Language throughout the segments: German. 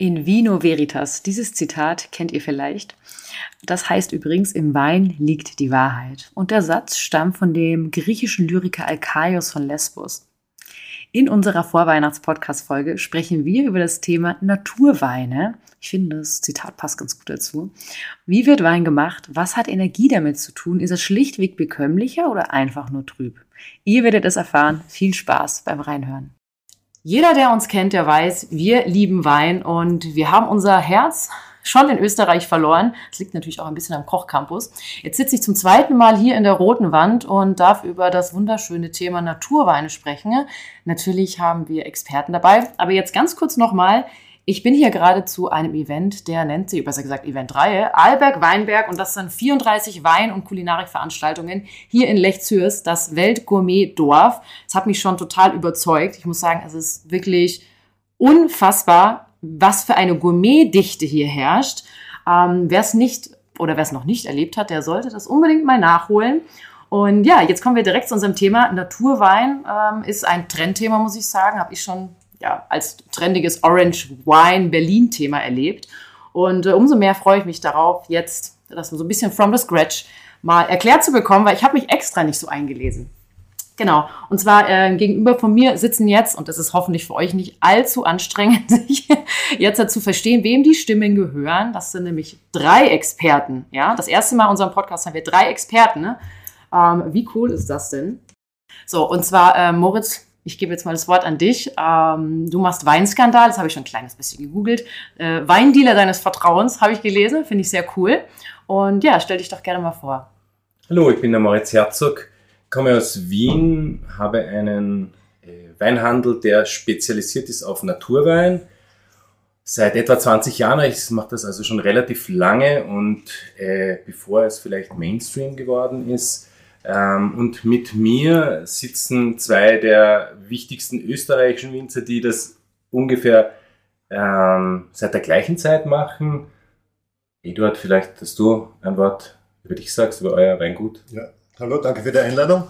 In vino veritas. Dieses Zitat kennt ihr vielleicht. Das heißt übrigens, im Wein liegt die Wahrheit. Und der Satz stammt von dem griechischen Lyriker Alkaios von Lesbos. In unserer Vorweihnachts-Podcast-Folge sprechen wir über das Thema Naturweine. Ich finde, das Zitat passt ganz gut dazu. Wie wird Wein gemacht? Was hat Energie damit zu tun? Ist es schlichtweg bekömmlicher oder einfach nur trüb? Ihr werdet es erfahren. Viel Spaß beim Reinhören. Jeder, der uns kennt, der weiß, wir lieben Wein und wir haben unser Herz schon in Österreich verloren. Das liegt natürlich auch ein bisschen am Kochcampus. Jetzt sitze ich zum zweiten Mal hier in der Roten Wand und darf über das wunderschöne Thema Naturweine sprechen. Natürlich haben wir Experten dabei, aber jetzt ganz kurz nochmal. Ich bin hier gerade zu einem Event, der nennt sich, besser gesagt Eventreihe, Alberg Weinberg und das sind 34 Wein- und Kulinarikveranstaltungen hier in Lechzürs, das Weltgourmet-Dorf. Das hat mich schon total überzeugt. Ich muss sagen, es ist wirklich unfassbar, was für eine Gourmetdichte hier herrscht. Ähm, wer es nicht oder wer es noch nicht erlebt hat, der sollte das unbedingt mal nachholen. Und ja, jetzt kommen wir direkt zu unserem Thema. Naturwein ähm, ist ein Trendthema, muss ich sagen. Habe ich schon ja, als trendiges Orange Wine Berlin Thema erlebt. Und äh, umso mehr freue ich mich darauf, jetzt das so ein bisschen from the scratch mal erklärt zu bekommen, weil ich habe mich extra nicht so eingelesen. Genau. Und zwar äh, gegenüber von mir sitzen jetzt, und das ist hoffentlich für euch nicht allzu anstrengend, sich jetzt dazu verstehen, wem die Stimmen gehören. Das sind nämlich drei Experten. Ja, das erste Mal in unserem Podcast haben wir drei Experten. Ne? Ähm, wie cool ist das denn? So, und zwar äh, Moritz ich gebe jetzt mal das Wort an dich. Ähm, du machst Weinskandal, das habe ich schon ein kleines bisschen gegoogelt. Äh, Weindealer deines Vertrauens habe ich gelesen, finde ich sehr cool. Und ja, stell dich doch gerne mal vor. Hallo, ich bin der Moritz Herzog, komme aus Wien, habe einen äh, Weinhandel, der spezialisiert ist auf Naturwein. Seit etwa 20 Jahren, ich mache das also schon relativ lange und äh, bevor es vielleicht Mainstream geworden ist, und mit mir sitzen zwei der wichtigsten österreichischen Winzer, die das ungefähr ähm, seit der gleichen Zeit machen. Eduard, vielleicht, dass du ein Wort über dich sagst, über euer Weingut. Ja, hallo, danke für die Einladung.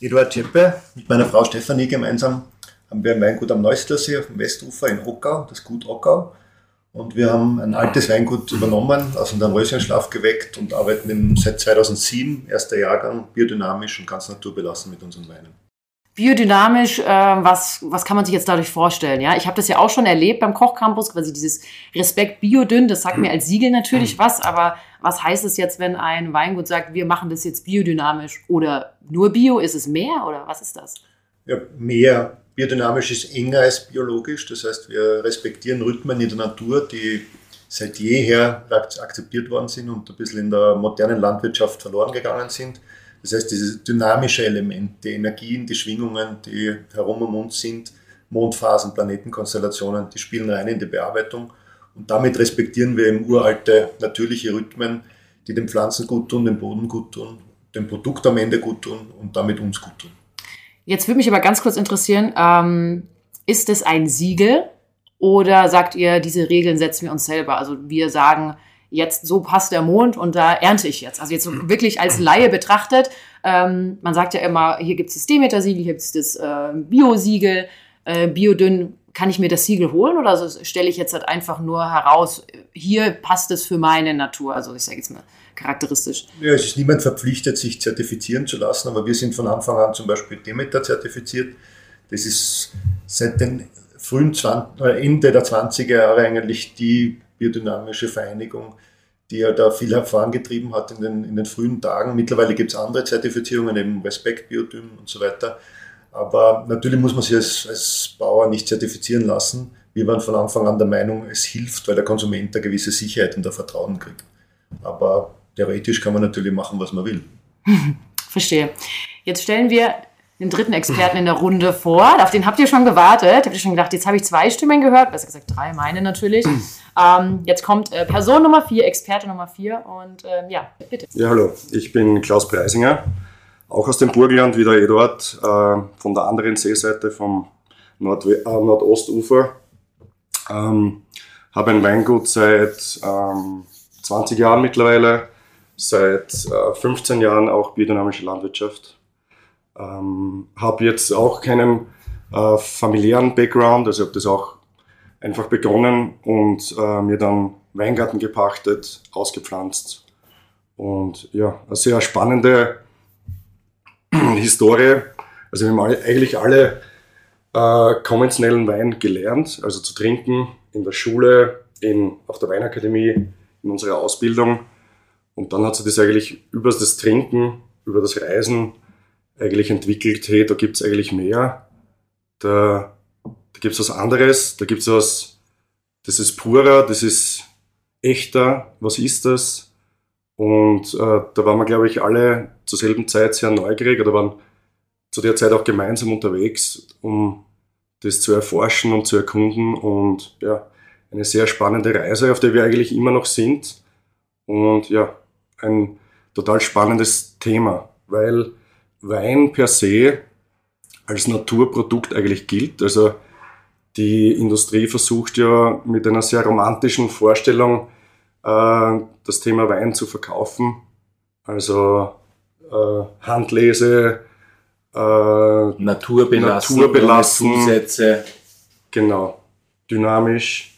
Eduard Tscheppe, mit meiner Frau Stefanie gemeinsam haben wir ein Weingut am Neustlersee auf dem Westufer in Ockau, das Gut Ockau. Und wir haben ein altes Weingut übernommen, aus dem Röschenschlaf geweckt und arbeiten seit 2007, erster Jahrgang, biodynamisch und ganz naturbelassen mit unseren Weinen. Biodynamisch, äh, was, was kann man sich jetzt dadurch vorstellen? Ja, ich habe das ja auch schon erlebt beim Kochcampus, quasi dieses Respekt Biodünn, das sagt mir als Siegel natürlich was, aber was heißt es jetzt, wenn ein Weingut sagt, wir machen das jetzt biodynamisch oder nur Bio? Ist es mehr oder was ist das? Ja, mehr Biodynamisch ist enger als biologisch, das heißt, wir respektieren Rhythmen in der Natur, die seit jeher akzeptiert worden sind und ein bisschen in der modernen Landwirtschaft verloren gegangen sind. Das heißt, dieses dynamische Element, die Energien, die Schwingungen, die herum um uns sind, Mondphasen, Planetenkonstellationen, die spielen rein in die Bearbeitung. Und damit respektieren wir eben uralte, natürliche Rhythmen, die den Pflanzen gut tun, dem Boden gut tun, dem Produkt am Ende gut tun und damit uns gut tun. Jetzt würde mich aber ganz kurz interessieren, ähm, ist es ein Siegel oder sagt ihr, diese Regeln setzen wir uns selber? Also wir sagen, jetzt so passt der Mond und da ernte ich jetzt. Also jetzt so wirklich als Laie betrachtet. Ähm, man sagt ja immer, hier gibt es das Demeter-Siegel, hier gibt es das äh, Bio-Siegel, äh, Biodünn. Kann ich mir das Siegel holen oder also stelle ich jetzt halt einfach nur heraus, hier passt es für meine Natur? Also ich sage jetzt mal, charakteristisch. Ja, es ist niemand verpflichtet, sich zertifizieren zu lassen, aber wir sind von Anfang an zum Beispiel Demeter zertifiziert. Das ist seit den frühen 20, Ende der 20er Jahre eigentlich die biodynamische Vereinigung, die ja da viel vorangetrieben hat in den, in den frühen Tagen. Mittlerweile gibt es andere Zertifizierungen, eben Respekt, Biodym und so weiter. Aber natürlich muss man sich als, als Bauer nicht zertifizieren lassen. Wir waren von Anfang an der Meinung, es hilft, weil der Konsument eine gewisse Sicherheit und ein Vertrauen kriegt. Aber theoretisch kann man natürlich machen, was man will. Verstehe. Jetzt stellen wir den dritten Experten in der Runde vor. Auf den habt ihr schon gewartet. Habt ihr schon gedacht, jetzt habe ich zwei Stimmen gehört. Besser gesagt drei, meine natürlich. ähm, jetzt kommt äh, Person Nummer vier, Experte Nummer vier. Und äh, ja, bitte. Ja, hallo. Ich bin Klaus Preisinger. Auch aus dem Burgenland, wie der Eduard, äh, von der anderen Seeseite, vom Nordwe äh, Nordostufer. Ähm, habe ein Weingut seit ähm, 20 Jahren mittlerweile seit äh, 15 Jahren auch biodynamische Landwirtschaft. Ähm, habe jetzt auch keinen äh, familiären Background, also habe das auch einfach begonnen und äh, mir dann Weingarten gepachtet, ausgepflanzt. Und ja, eine sehr spannende Historie. Also wir haben eigentlich alle äh, konventionellen Wein gelernt, also zu trinken in der Schule, in, auf der Weinakademie, in unserer Ausbildung. Und dann hat sich das eigentlich über das Trinken, über das Reisen eigentlich entwickelt, hey, da gibt es eigentlich mehr. Da, da gibt es was anderes, da gibt es was, das ist purer, das ist echter, was ist das? Und äh, da waren wir, glaube ich, alle zur selben Zeit sehr neugierig oder waren zu der Zeit auch gemeinsam unterwegs, um das zu erforschen und zu erkunden. Und ja, eine sehr spannende Reise, auf der wir eigentlich immer noch sind. Und ja, ein total spannendes Thema, weil Wein per se als Naturprodukt eigentlich gilt. Also die Industrie versucht ja mit einer sehr romantischen Vorstellung äh, das Thema Wein zu verkaufen. Also äh, Handlese, äh, naturbelassen, naturbelassen Zusätze. Genau, dynamisch.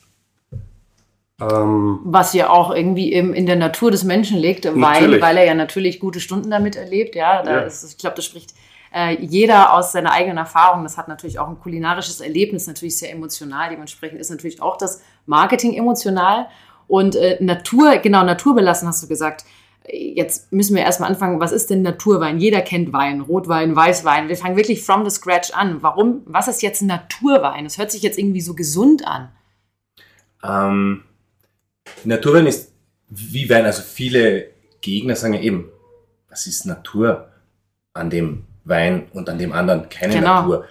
Ähm, Was ja auch irgendwie im, in der Natur des Menschen liegt, Natürlich. weil er ja natürlich gute Stunden damit erlebt. Ja, da Ja. Ist, ich glaube, das spricht äh, jeder aus seiner eigenen Erfahrung. Das hat natürlich auch ein kulinarisches Erlebnis, natürlich sehr emotional. Dementsprechend ist natürlich auch das Marketing emotional. Und äh, Natur, genau, naturbelassen hast du gesagt. Jetzt müssen wir erstmal anfangen, was ist denn Naturwein? Jeder kennt Wein, Rotwein, Weißwein. Wir fangen wirklich from the scratch an. Warum? Was ist jetzt Naturwein? Das hört sich jetzt irgendwie so gesund an. Ähm, Naturwein ist wie Wein, also viele Gegner sagen ja eben, was ist Natur an dem Wein und an dem anderen? Keine Genau. Natur.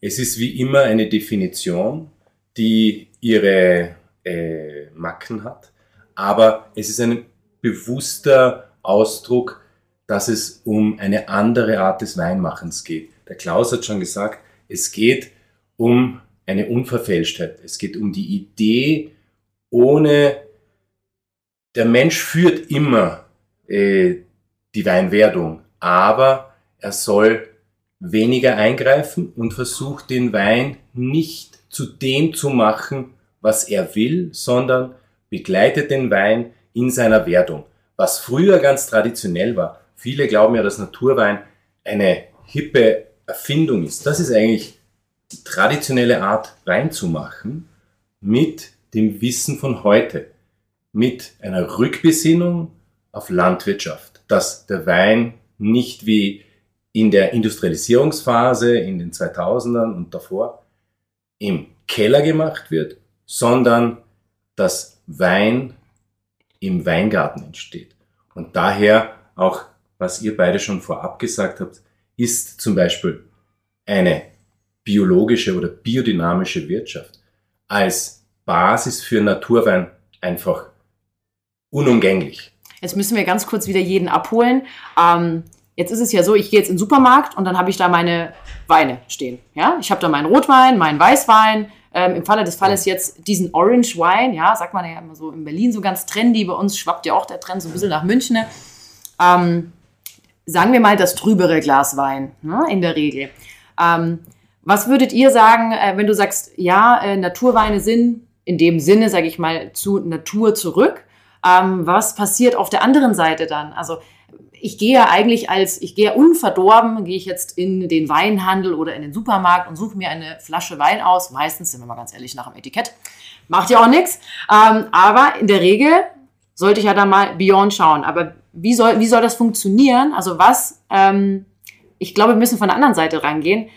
Es ist wie immer eine Definition, die ihre äh, Macken hat, aber es ist ein bewusster Ausdruck, dass es um eine andere Art des Weinmachens geht. Der Klaus hat schon gesagt, es geht um eine Unverfälschtheit. Es geht um die Idee, ohne der Mensch führt immer äh, die Weinwerdung, aber er soll weniger eingreifen und versucht den Wein nicht zu dem zu machen, was er will, sondern begleitet den Wein in seiner Werdung. Was früher ganz traditionell war. Viele glauben ja, dass Naturwein eine hippe Erfindung ist. Das ist eigentlich die traditionelle Art, Wein zu machen mit dem Wissen von heute, mit einer Rückbesinnung auf Landwirtschaft, dass der Wein nicht wie in der Industrialisierungsphase in den 2000ern und davor im Keller gemacht wird, sondern dass Wein im Weingarten entsteht. Und daher auch, was ihr beide schon vorab gesagt habt, ist zum Beispiel eine biologische oder biodynamische Wirtschaft als Basis für Naturwein einfach unumgänglich. Jetzt müssen wir ganz kurz wieder jeden abholen. Ähm, jetzt ist es ja so, ich gehe jetzt in den Supermarkt und dann habe ich da meine Weine stehen. Ja, ich habe da meinen Rotwein, meinen Weißwein. Ähm, Im Falle des Falles jetzt diesen Orange Wine, ja, sagt man ja immer so in Berlin so ganz trendy. Bei uns schwappt ja auch der Trend so ein bisschen nach München. ne? Ähm, sagen wir mal das trübere Glas Wein, ne, in der Regel. Ähm, was würdet ihr sagen, äh, wenn du sagst, ja, äh, Naturweine sind in dem Sinne, sage ich mal, zu Natur zurück? Ähm, was passiert auf der anderen Seite dann? Also ich gehe ja eigentlich als, ich gehe unverdorben, gehe ich jetzt in den Weinhandel oder in den Supermarkt und suche mir eine Flasche Wein aus. Meistens, sind wir mal ganz ehrlich, nach dem Etikett. Macht ja auch nichts. Ähm, aber in der Regel sollte ich ja da mal Beyond schauen. Aber wie soll, wie soll das funktionieren? Also was, ähm, ich glaube, wir müssen von der anderen Seite rangehen.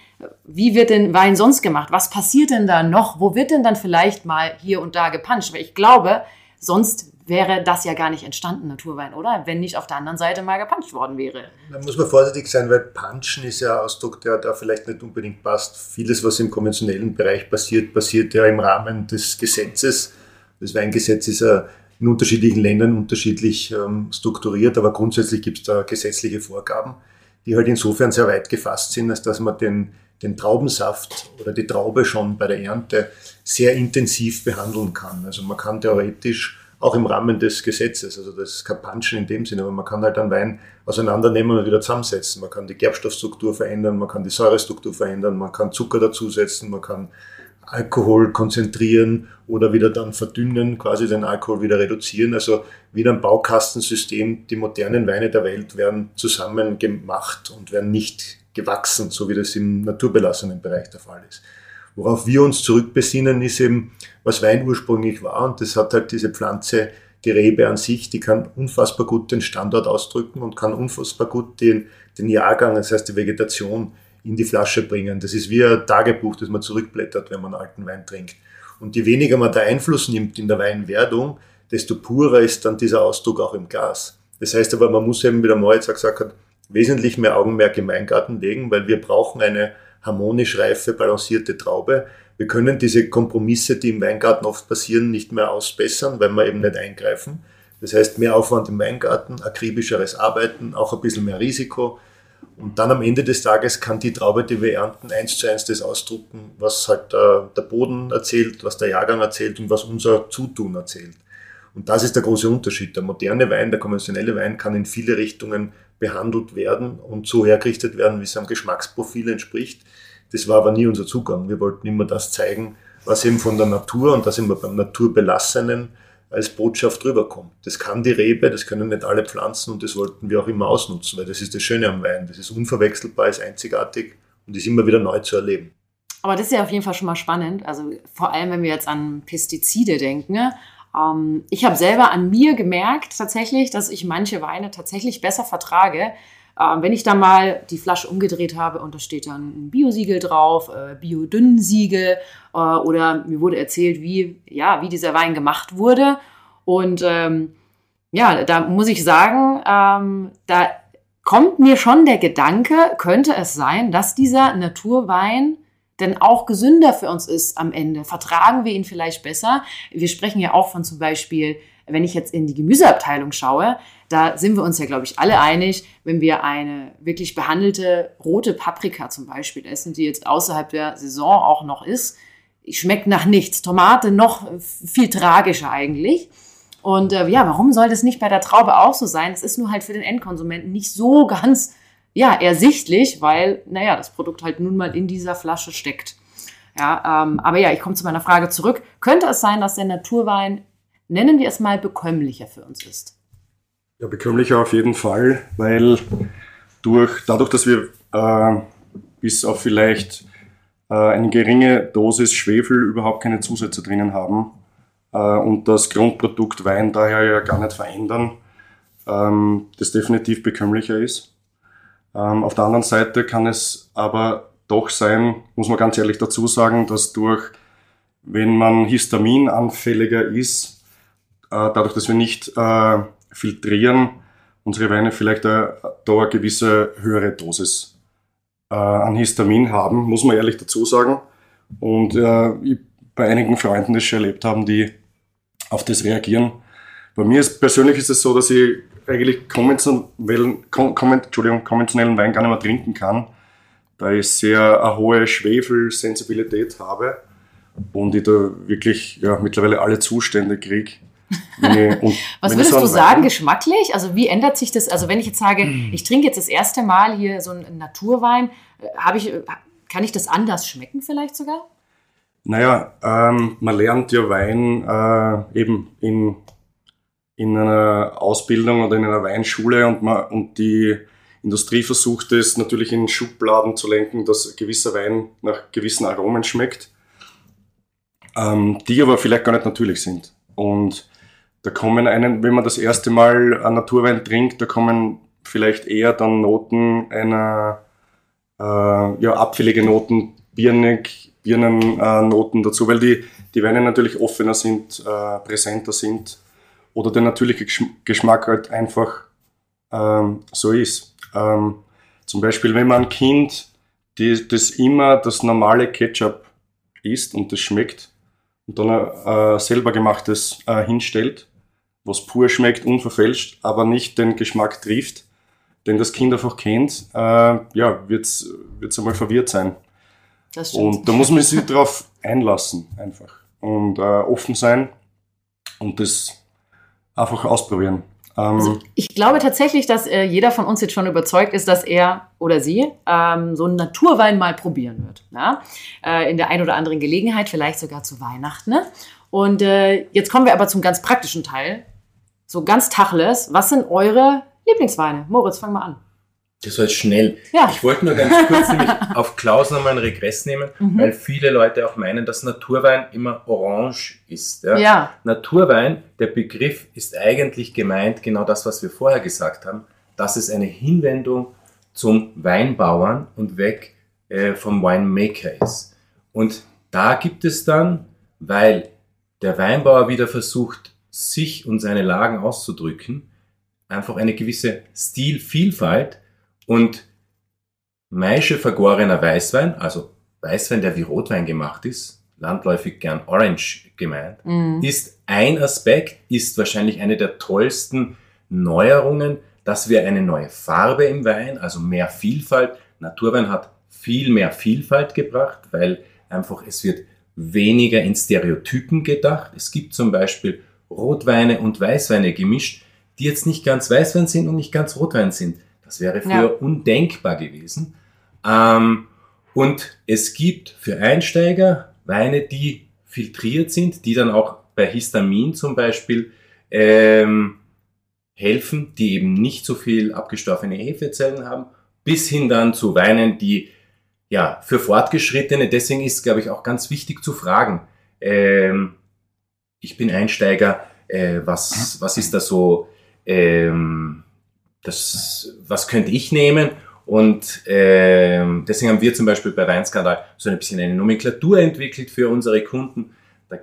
Wie wird denn Wein sonst gemacht? Was passiert denn da noch? Wo wird denn dann vielleicht mal hier und da gepanscht? Weil ich glaube, sonst wäre das ja gar nicht entstanden, Naturwein, oder? Wenn nicht auf der anderen Seite mal gepanscht worden wäre. Da muss man vorsichtig sein, weil Punchen ist ja ein Ausdruck, der da vielleicht nicht unbedingt passt. Vieles, was im konventionellen Bereich passiert, passiert ja im Rahmen des Gesetzes. Das Weingesetz ist ja in unterschiedlichen Ländern unterschiedlich ähm, strukturiert, aber grundsätzlich gibt es da gesetzliche Vorgaben, die halt insofern sehr weit gefasst sind, als dass man den, den Traubensaft oder die Traube schon bei der Ernte sehr intensiv behandeln kann. Also man kann theoretisch auch im Rahmen des Gesetzes, also das ist kein Punchen in dem Sinne, aber man kann halt einen Wein auseinandernehmen und wieder zusammensetzen. Man kann die Gerbstoffstruktur verändern, man kann die Säurestruktur verändern, man kann Zucker dazusetzen, man kann Alkohol konzentrieren oder wieder dann verdünnen, quasi den Alkohol wieder reduzieren. Also wieder ein Baukastensystem. Die modernen Weine der Welt werden zusammen gemacht und werden nicht gewachsen, so wie das im naturbelassenen Bereich der Fall ist. Worauf wir uns zurückbesinnen, ist eben, was Wein ursprünglich war. Und das hat halt diese Pflanze, die Rebe an sich, die kann unfassbar gut den Standort ausdrücken und kann unfassbar gut den, den Jahrgang, das heißt die Vegetation, in die Flasche bringen. Das ist wie ein Tagebuch, das man zurückblättert, wenn man alten Wein trinkt. Und je weniger man da Einfluss nimmt in der Weinwerdung, desto purer ist dann dieser Ausdruck auch im Glas. Das heißt aber, man muss eben, wie der Moritz auch gesagt hat, wesentlich mehr Augenmerk im Weingarten legen, weil wir brauchen eine harmonisch reife, balancierte Traube. Wir können diese Kompromisse, die im Weingarten oft passieren, nicht mehr ausbessern, weil wir eben nicht eingreifen. Das heißt, mehr Aufwand im Weingarten, akribischeres Arbeiten, auch ein bisschen mehr Risiko. Und dann am Ende des Tages kann die Traube, die wir ernten, eins zu eins das ausdrucken, was halt äh, der Boden erzählt, was der Jahrgang erzählt und was unser Zutun erzählt. Und das ist der große Unterschied. Der moderne Wein, der konventionelle Wein kann in viele Richtungen behandelt werden und so hergerichtet werden, wie es am Geschmacksprofil entspricht. Das war aber nie unser Zugang. Wir wollten immer das zeigen, was eben von der Natur und das immer beim Naturbelassenen als Botschaft rüberkommt. Das kann die Rebe, das können nicht alle Pflanzen und das wollten wir auch immer ausnutzen, weil das ist das Schöne am Wein. Das ist unverwechselbar, ist einzigartig und ist immer wieder neu zu erleben. Aber das ist ja auf jeden Fall schon mal spannend. Also vor allem, wenn wir jetzt an Pestizide denken. Ne? Ähm, ich habe selber an mir gemerkt tatsächlich, dass ich manche Weine tatsächlich besser vertrage, ähm, wenn ich dann mal die Flasche umgedreht habe und da steht dann ein Biosiegel drauf, äh, Biodünnsiegel äh, oder mir wurde erzählt, wie, ja, wie dieser Wein gemacht wurde. Und ähm, ja, da muss ich sagen, ähm, da kommt mir schon der Gedanke, könnte es sein, dass dieser Naturwein denn auch gesünder für uns ist am Ende? Vertragen wir ihn vielleicht besser? Wir sprechen ja auch von zum Beispiel, wenn ich jetzt in die Gemüseabteilung schaue, da sind wir uns ja, glaube ich, alle einig, wenn wir eine wirklich behandelte rote Paprika zum Beispiel essen, die jetzt außerhalb der Saison auch noch ist, schmeckt nach nichts. Tomate noch viel tragischer eigentlich. Und äh, ja, warum soll das nicht bei der Traube auch so sein? Es ist nur halt für den Endkonsumenten nicht so ganz ja, ersichtlich, weil, naja, das Produkt halt nun mal in dieser Flasche steckt. Ja, ähm, aber ja, ich komme zu meiner Frage zurück. Könnte es sein, dass der Naturwein, nennen wir es mal, bekömmlicher für uns ist? Ja, bekömmlicher auf jeden Fall, weil durch, dadurch, dass wir äh, bis auf vielleicht äh, eine geringe Dosis Schwefel überhaupt keine Zusätze drinnen haben äh, und das Grundprodukt Wein daher ja gar nicht verändern, ähm, das definitiv bekömmlicher ist. Ähm, auf der anderen Seite kann es aber doch sein, muss man ganz ehrlich dazu sagen, dass durch, wenn man histaminanfälliger ist, dadurch, dass wir nicht äh, filtrieren, unsere Weine vielleicht äh, da eine gewisse höhere Dosis äh, an Histamin haben, muss man ehrlich dazu sagen. Und äh, ich bei einigen Freunden das schon erlebt haben, die auf das reagieren. Bei mir ist, persönlich ist es so, dass ich eigentlich konventionellen, konventionellen Wein gar nicht mehr trinken kann, da ich sehr eine hohe Schwefelsensibilität habe und ich da wirklich ja, mittlerweile alle Zustände kriege. Was würdest du sagen, geschmacklich? Also wie ändert sich das? Also wenn ich jetzt sage, mm. ich trinke jetzt das erste Mal hier so einen Naturwein, äh, habe ich, kann ich das anders schmecken vielleicht sogar? Naja, ähm, man lernt ja Wein äh, eben in in einer Ausbildung oder in einer Weinschule und, man, und die Industrie versucht es natürlich in Schubladen zu lenken, dass gewisser Wein nach gewissen Aromen schmeckt, ähm, die aber vielleicht gar nicht natürlich sind. Und da kommen einen, wenn man das erste Mal einen Naturwein trinkt, da kommen vielleicht eher dann Noten einer, äh, ja, abfällige Noten, birnig, Birnennoten äh, dazu, weil die, die Weine natürlich offener sind, äh, präsenter sind oder der natürliche Geschmack halt einfach ähm, so ist. Ähm, zum Beispiel, wenn man ein Kind die, das immer das normale Ketchup isst und das schmeckt und dann äh, selber gemachtes äh, hinstellt, was pur schmeckt, unverfälscht, aber nicht den Geschmack trifft, den das Kind einfach kennt, äh, ja, wird es einmal verwirrt sein. Das stimmt. Und da muss man sich darauf einlassen, einfach. Und äh, offen sein und das einfach ausprobieren. Ähm, also ich glaube tatsächlich, dass äh, jeder von uns jetzt schon überzeugt ist, dass er oder sie ähm, so einen Naturwein mal probieren wird. Ja? Äh, in der einen oder anderen Gelegenheit, vielleicht sogar zu Weihnachten. Ne? Und äh, jetzt kommen wir aber zum ganz praktischen Teil. So ganz Tacheles. Was sind eure Lieblingsweine? Moritz, fang mal an. Das war jetzt schnell. Ja. Ich wollte nur ganz kurz nämlich auf Klaus nochmal einen Regress nehmen, mhm. weil viele Leute auch meinen, dass Naturwein immer orange ist. Ja? ja. Naturwein, der Begriff ist eigentlich gemeint, genau das, was wir vorher gesagt haben, dass es eine Hinwendung zum Weinbauern und weg äh, vom Winemaker ist. Und da gibt es dann, weil der Weinbauer wieder versucht, sich und seine Lagen auszudrücken, einfach eine gewisse Stilvielfalt und Maische vergorener Weißwein, also Weißwein, der wie Rotwein gemacht ist, landläufig gern Orange gemeint, mm. ist ein Aspekt, ist wahrscheinlich eine der tollsten Neuerungen, dass wir eine neue Farbe im Wein, also mehr Vielfalt. Naturwein hat viel mehr Vielfalt gebracht, weil einfach es wird weniger in Stereotypen gedacht. Es gibt zum Beispiel Rotweine und Weißweine gemischt, die jetzt nicht ganz Weißwein sind und nicht ganz Rotwein sind. Das wäre früher ja. undenkbar gewesen. Ähm, und es gibt für Einsteiger Weine, die filtriert sind, die dann auch bei Histamin zum Beispiel ähm, helfen, die eben nicht so viel abgestoffene Hefezellen haben, bis hin dann zu Weinen, die ja für Fortgeschrittene, deswegen ist, glaube ich, auch ganz wichtig zu fragen. Ähm, ich bin Einsteiger, äh, was, was ist da so ähm, das, was könnte ich nehmen? Und äh, deswegen haben wir zum Beispiel bei Weinskandal so ein bisschen eine Nomenklatur entwickelt für unsere Kunden. Da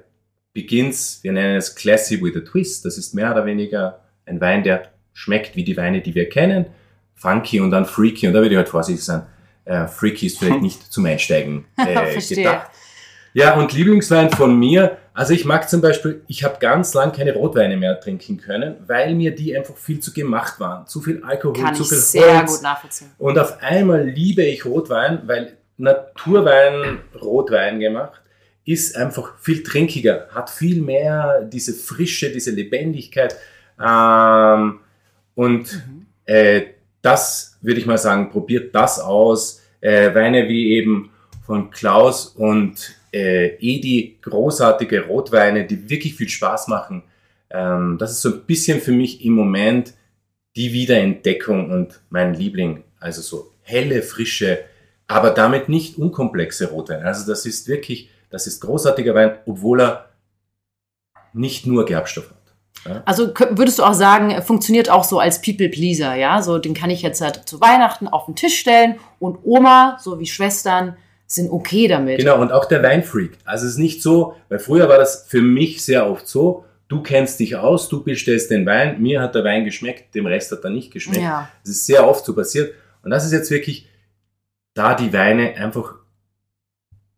beginnt's, wir nennen es Classy with a Twist. Das ist mehr oder weniger ein Wein, der schmeckt wie die Weine, die wir kennen. Funky und dann Freaky. Und da würde ich halt vorsichtig sein. Äh, Freaky ist vielleicht nicht zum Einsteigen äh, gedacht. Ja, und Lieblingswein von mir, also ich mag zum Beispiel, ich habe ganz lang keine Rotweine mehr trinken können, weil mir die einfach viel zu gemacht waren. Zu viel Alkohol, Kann zu viel ich sehr Holz. gut nachvollziehen. Und auf einmal liebe ich Rotwein, weil Naturwein Rotwein gemacht ist einfach viel trinkiger, hat viel mehr diese Frische, diese Lebendigkeit. Ähm, und mhm. äh, das würde ich mal sagen, probiert das aus. Äh, Weine wie eben von Klaus und äh, Edi großartige Rotweine, die wirklich viel Spaß machen. Ähm, das ist so ein bisschen für mich im Moment die Wiederentdeckung und mein Liebling. Also so helle, frische, aber damit nicht unkomplexe Rotweine. Also das ist wirklich, das ist großartiger Wein, obwohl er nicht nur Gerbstoff hat. Also würdest du auch sagen, funktioniert auch so als People Pleaser, ja? So, den kann ich jetzt halt zu Weihnachten auf den Tisch stellen und Oma, so wie Schwestern, sind okay damit. Genau, und auch der Weinfreak. Also es ist nicht so, weil früher war das für mich sehr oft so, du kennst dich aus, du bestellst den Wein, mir hat der Wein geschmeckt, dem Rest hat er nicht geschmeckt. Ja. Das ist sehr oft so passiert. Und das ist jetzt wirklich, da die Weine einfach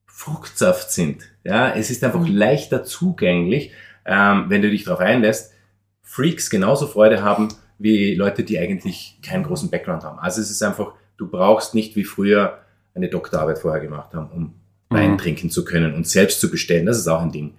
Fruchtsaft sind. Ja, es ist einfach mhm. leichter zugänglich, ähm, wenn du dich darauf einlässt. Freaks genauso Freude haben wie Leute, die eigentlich keinen großen Background haben. Also es ist einfach, du brauchst nicht wie früher eine Doktorarbeit vorher gemacht haben, um Wein mhm. trinken zu können und selbst zu bestellen. Das ist auch ein Ding.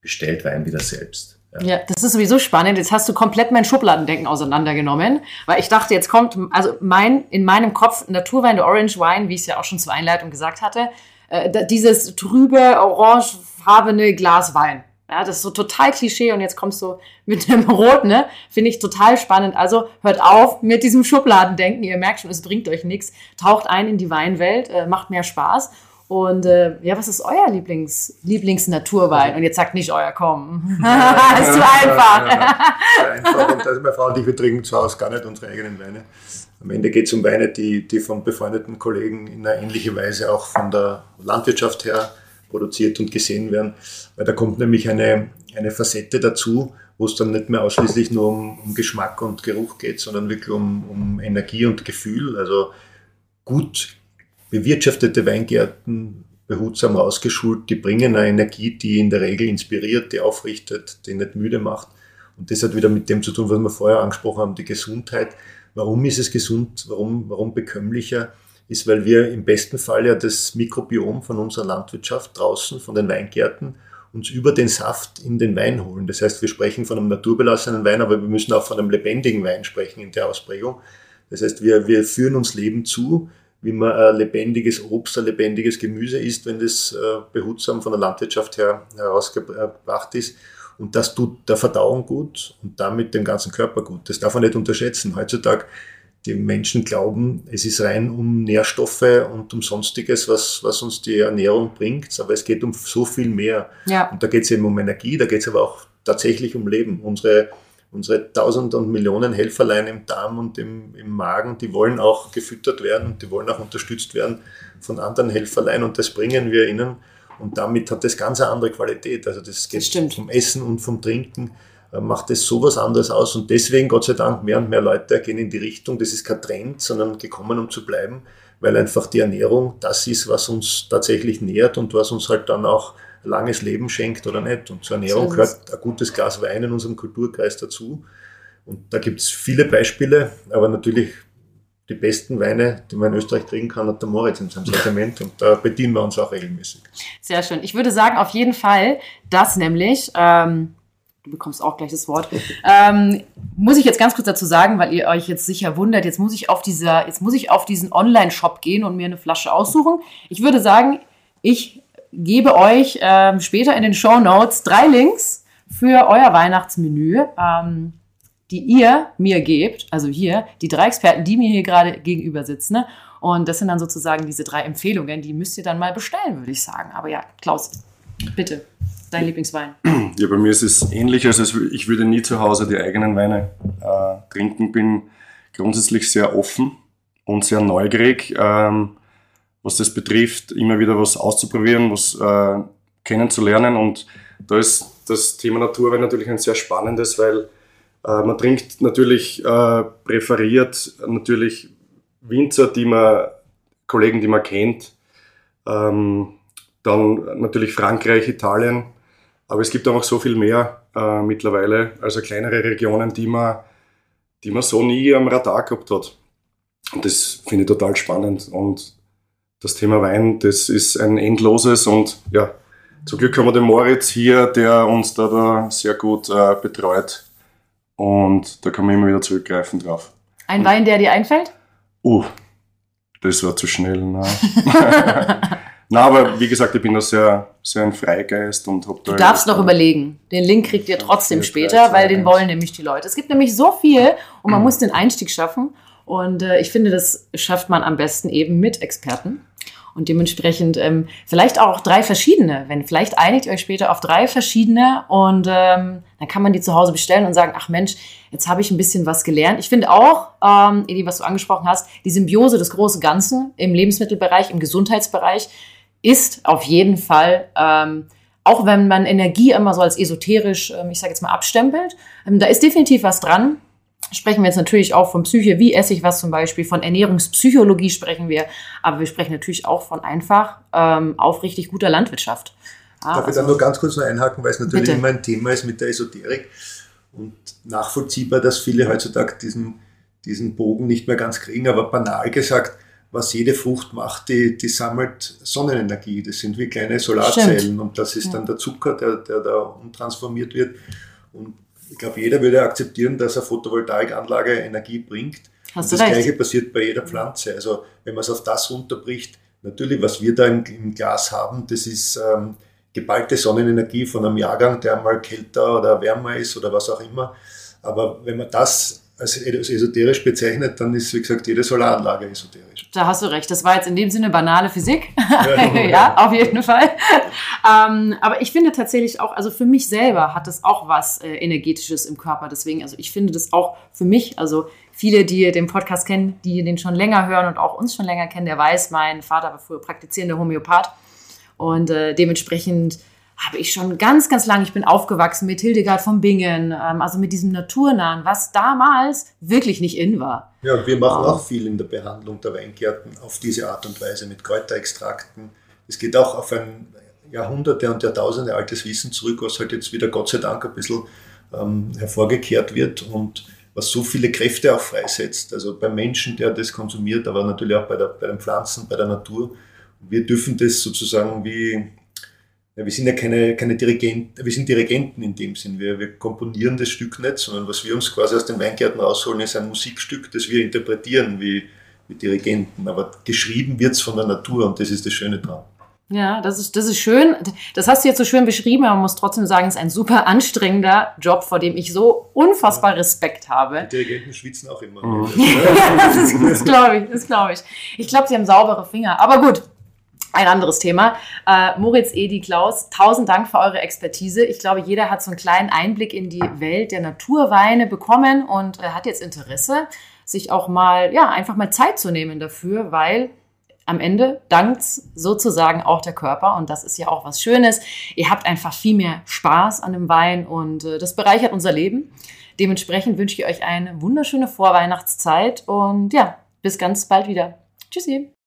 Bestellt Wein wieder selbst. Ja. ja. das ist sowieso spannend. Jetzt hast du komplett mein Schubladendenken auseinandergenommen, weil ich dachte, jetzt kommt, also mein, in meinem Kopf Naturwein, der Orange Wine, wie ich es ja auch schon zur Einleitung gesagt hatte, äh, dieses trübe, orangefarbene Glas Wein. Ja, das ist so total Klischee und jetzt kommst du mit dem Rot, ne? Finde ich total spannend. Also hört auf mit diesem Schubladendenken. Ihr merkt schon, es bringt euch nichts. Taucht ein in die Weinwelt, äh, macht mehr Spaß. Und äh, ja, was ist euer Lieblings, Lieblingsnaturwein? Und jetzt sagt nicht euer, komm. ist zu einfach. Ja, ja, einfach. Und also meine Frau und ich, wir trinken zu Hause gar nicht unsere eigenen Weine. Am Ende geht es um Weine, die, die von befreundeten Kollegen in einer ähnlichen Weise auch von der Landwirtschaft her produziert und gesehen werden, weil da kommt nämlich eine, eine Facette dazu, wo es dann nicht mehr ausschließlich nur um, um Geschmack und Geruch geht, sondern wirklich um, um Energie und Gefühl. Also gut bewirtschaftete Weingärten, behutsam rausgeschult, die bringen eine Energie, die in der Regel inspiriert, die aufrichtet, die nicht müde macht. Und das hat wieder mit dem zu tun, was wir vorher angesprochen haben, die Gesundheit. Warum ist es gesund? Warum, warum bekömmlicher? Ist, weil wir im besten Fall ja das Mikrobiom von unserer Landwirtschaft draußen, von den Weingärten uns über den Saft in den Wein holen. Das heißt, wir sprechen von einem naturbelassenen Wein, aber wir müssen auch von einem lebendigen Wein sprechen in der Ausprägung. Das heißt, wir, wir führen uns Leben zu, wie man ein lebendiges Obst, ein lebendiges Gemüse isst, wenn das äh, behutsam von der Landwirtschaft her herausgebracht ist. Und das tut der Verdauung gut und damit dem ganzen Körper gut. Das darf man nicht unterschätzen. Heutzutage die Menschen glauben, es ist rein um Nährstoffe und um Sonstiges, was, was uns die Ernährung bringt, aber es geht um so viel mehr. Ja. Und da geht es eben um Energie, da geht es aber auch tatsächlich um Leben. Unsere, unsere tausend und Millionen Helferlein im Darm und im, im Magen, die wollen auch gefüttert werden und die wollen auch unterstützt werden von anderen Helferlein und das bringen wir ihnen. Und damit hat das ganz eine andere Qualität. Also das geht das vom Essen und vom Trinken macht es sowas anderes aus. Und deswegen, Gott sei Dank, mehr und mehr Leute gehen in die Richtung, das ist kein Trend, sondern gekommen, um zu bleiben, weil einfach die Ernährung das ist, was uns tatsächlich nährt und was uns halt dann auch langes Leben schenkt oder nicht. Und zur Ernährung gehört ein gutes Glas Wein in unserem Kulturkreis dazu. Und da gibt es viele Beispiele, aber natürlich die besten Weine, die man in Österreich kriegen kann, hat der Moritz in seinem Sortiment und da bedienen wir uns auch regelmäßig. Sehr schön. Ich würde sagen, auf jeden Fall, dass nämlich ähm, du bekommst auch gleich das Wort. Ähm, muss ich jetzt ganz kurz dazu sagen, weil ihr euch jetzt sicher wundert, jetzt muss ich auf dieser, jetzt muss ich auf diesen Online-Shop gehen und mir eine Flasche aussuchen. Ich würde sagen, ich gebe euch ähm, später in den Show Notes drei Links für euer Weihnachtsmenü, ähm, die ihr mir gebt. Also hier, die drei Experten, die mir hier gerade gegenüber sitzen. Ne? Und das sind dann sozusagen diese drei Empfehlungen, die müsst ihr dann mal bestellen, würde ich sagen. Aber ja, Klaus, bitte. Dein Lieblingswein? Ja, bei mir ist es ähnlich. Also ich würde nie zu Hause die eigenen Weine äh, trinken. Bin grundsätzlich sehr offen und sehr neugierig, ähm, was das betrifft, immer wieder was auszuprobieren, was äh, kennenzulernen. Und da ist das Thema Naturwein natürlich ein sehr spannendes, weil äh, man trinkt natürlich äh, präferiert natürlich Winzer, die man Kollegen, die man kennt. Ähm, dann natürlich Frankreich, Italien, aber es gibt noch so viel mehr äh, mittlerweile, also kleinere Regionen, die man, die man so nie am Radar gehabt hat. Und das finde ich total spannend. Und das Thema Wein, das ist ein endloses und ja, zum Glück haben wir den Moritz hier, der uns da, da sehr gut äh, betreut. Und da kann man immer wieder zurückgreifen drauf. Ein Wein, der dir einfällt? Uh, das war zu schnell. Ne? Na, aber wie gesagt, ich bin da sehr, sehr ein Freigeist und habe da. Du darfst noch überlegen. Den Link kriegt ihr trotzdem später, weil den wollen nämlich die Leute. Es gibt nämlich so viel und man mhm. muss den Einstieg schaffen. Und äh, ich finde, das schafft man am besten eben mit Experten. Und dementsprechend ähm, vielleicht auch drei verschiedene. Wenn vielleicht einigt ihr euch später auf drei verschiedene und ähm, dann kann man die zu Hause bestellen und sagen, ach Mensch, jetzt habe ich ein bisschen was gelernt. Ich finde auch, ähm, Edi, was du angesprochen hast, die Symbiose, das große Ganze im Lebensmittelbereich, im Gesundheitsbereich, ist auf jeden Fall, ähm, auch wenn man Energie immer so als esoterisch, ähm, ich sage jetzt mal, abstempelt, ähm, da ist definitiv was dran. Sprechen wir jetzt natürlich auch von Psyche, wie esse ich was zum Beispiel, von Ernährungspsychologie sprechen wir, aber wir sprechen natürlich auch von einfach ähm, aufrichtig guter Landwirtschaft. Ah, Darf also, ich da nur ganz kurz noch einhaken, weil es natürlich bitte. immer ein Thema ist mit der Esoterik und nachvollziehbar, dass viele heutzutage diesen, diesen Bogen nicht mehr ganz kriegen, aber banal gesagt, was jede Frucht macht, die, die sammelt Sonnenenergie. Das sind wie kleine Solarzellen Stimmt. und das ist ja. dann der Zucker, der, der da umtransformiert wird. Und ich glaube, jeder würde akzeptieren, dass eine Photovoltaikanlage Energie bringt. Hast und das Gleiche passiert bei jeder Pflanze. Also wenn man es auf das runterbricht, natürlich, was wir da im, im Glas haben, das ist ähm, geballte Sonnenenergie von einem Jahrgang, der mal kälter oder wärmer ist oder was auch immer. Aber wenn man das als esoterisch bezeichnet, dann ist, wie gesagt, jede Solaranlage esoterisch. Da hast du recht. Das war jetzt in dem Sinne banale Physik. ja, auf jeden Fall. Ähm, aber ich finde tatsächlich auch, also für mich selber hat das auch was äh, Energetisches im Körper. Deswegen, also ich finde das auch für mich, also viele, die den Podcast kennen, die den schon länger hören und auch uns schon länger kennen, der weiß, mein Vater war früher praktizierender Homöopath. Und äh, dementsprechend habe ich schon ganz, ganz lange, ich bin aufgewachsen mit Hildegard von Bingen, ähm, also mit diesem Naturnahen, was damals wirklich nicht in war. Ja, wir machen auch viel in der Behandlung der Weingärten auf diese Art und Weise mit Kräuterextrakten. Es geht auch auf ein Jahrhunderte und Jahrtausende altes Wissen zurück, was halt jetzt wieder Gott sei Dank ein bisschen ähm, hervorgekehrt wird und was so viele Kräfte auch freisetzt. Also beim Menschen, der das konsumiert, aber natürlich auch bei, der, bei den Pflanzen, bei der Natur. Wir dürfen das sozusagen wie ja, wir sind ja keine, keine Dirigenten, wir sind Dirigenten in dem Sinn. Wir, wir komponieren das Stück nicht, sondern was wir uns quasi aus den Weingärten rausholen, ist ein Musikstück, das wir interpretieren wie, wie Dirigenten. Aber geschrieben wird's von der Natur und das ist das Schöne dran. Ja, das ist, das ist schön. Das hast du jetzt so schön beschrieben, aber man muss trotzdem sagen, es ist ein super anstrengender Job, vor dem ich so unfassbar Respekt habe. Die Dirigenten schwitzen auch immer. Mhm. ja, das, das glaube ich, das glaube ich. Ich glaube, sie haben saubere Finger. Aber gut, ein anderes Thema. Äh, Moritz, Edi, Klaus, tausend Dank für eure Expertise. Ich glaube, jeder hat so einen kleinen Einblick in die Welt der Naturweine bekommen und äh, hat jetzt Interesse, sich auch mal, ja, einfach mal Zeit zu nehmen dafür, weil am Ende dankt sozusagen auch der Körper und das ist ja auch was Schönes. Ihr habt einfach viel mehr Spaß an dem Wein und äh, das bereichert unser Leben. Dementsprechend wünsche ich euch eine wunderschöne Vorweihnachtszeit und ja, bis ganz bald wieder. Tschüssi.